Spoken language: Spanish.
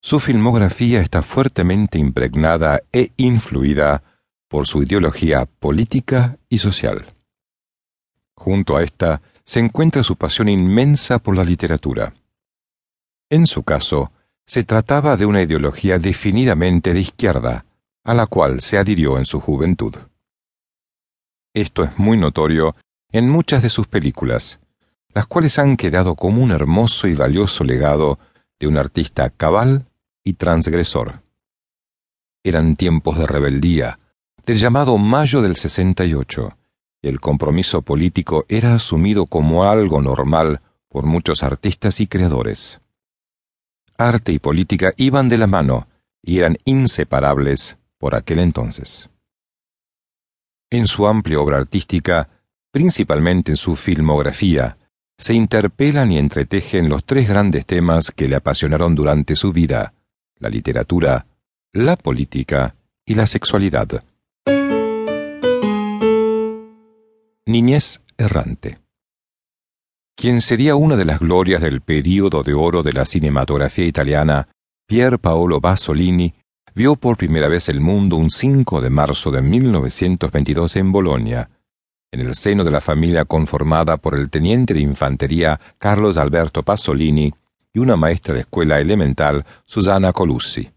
su filmografía está fuertemente impregnada e influida por su ideología política y social. Junto a esta se encuentra su pasión inmensa por la literatura. En su caso, se trataba de una ideología definidamente de izquierda, a la cual se adhirió en su juventud. Esto es muy notorio en muchas de sus películas, las cuales han quedado como un hermoso y valioso legado de un artista cabal y transgresor. Eran tiempos de rebeldía, del llamado Mayo del 68, y el compromiso político era asumido como algo normal por muchos artistas y creadores. Arte y política iban de la mano y eran inseparables por aquel entonces. En su amplia obra artística, principalmente en su filmografía, se interpelan y entretejen los tres grandes temas que le apasionaron durante su vida, la literatura, la política y la sexualidad. Niñez errante. Quien sería una de las glorias del período de oro de la cinematografía italiana, Pier Paolo Basolini, vio por primera vez el mundo un 5 de marzo de 1922 en Bolonia, en el seno de la familia conformada por el teniente de infantería Carlos Alberto Pasolini y una maestra de escuela elemental, Susana Colussi.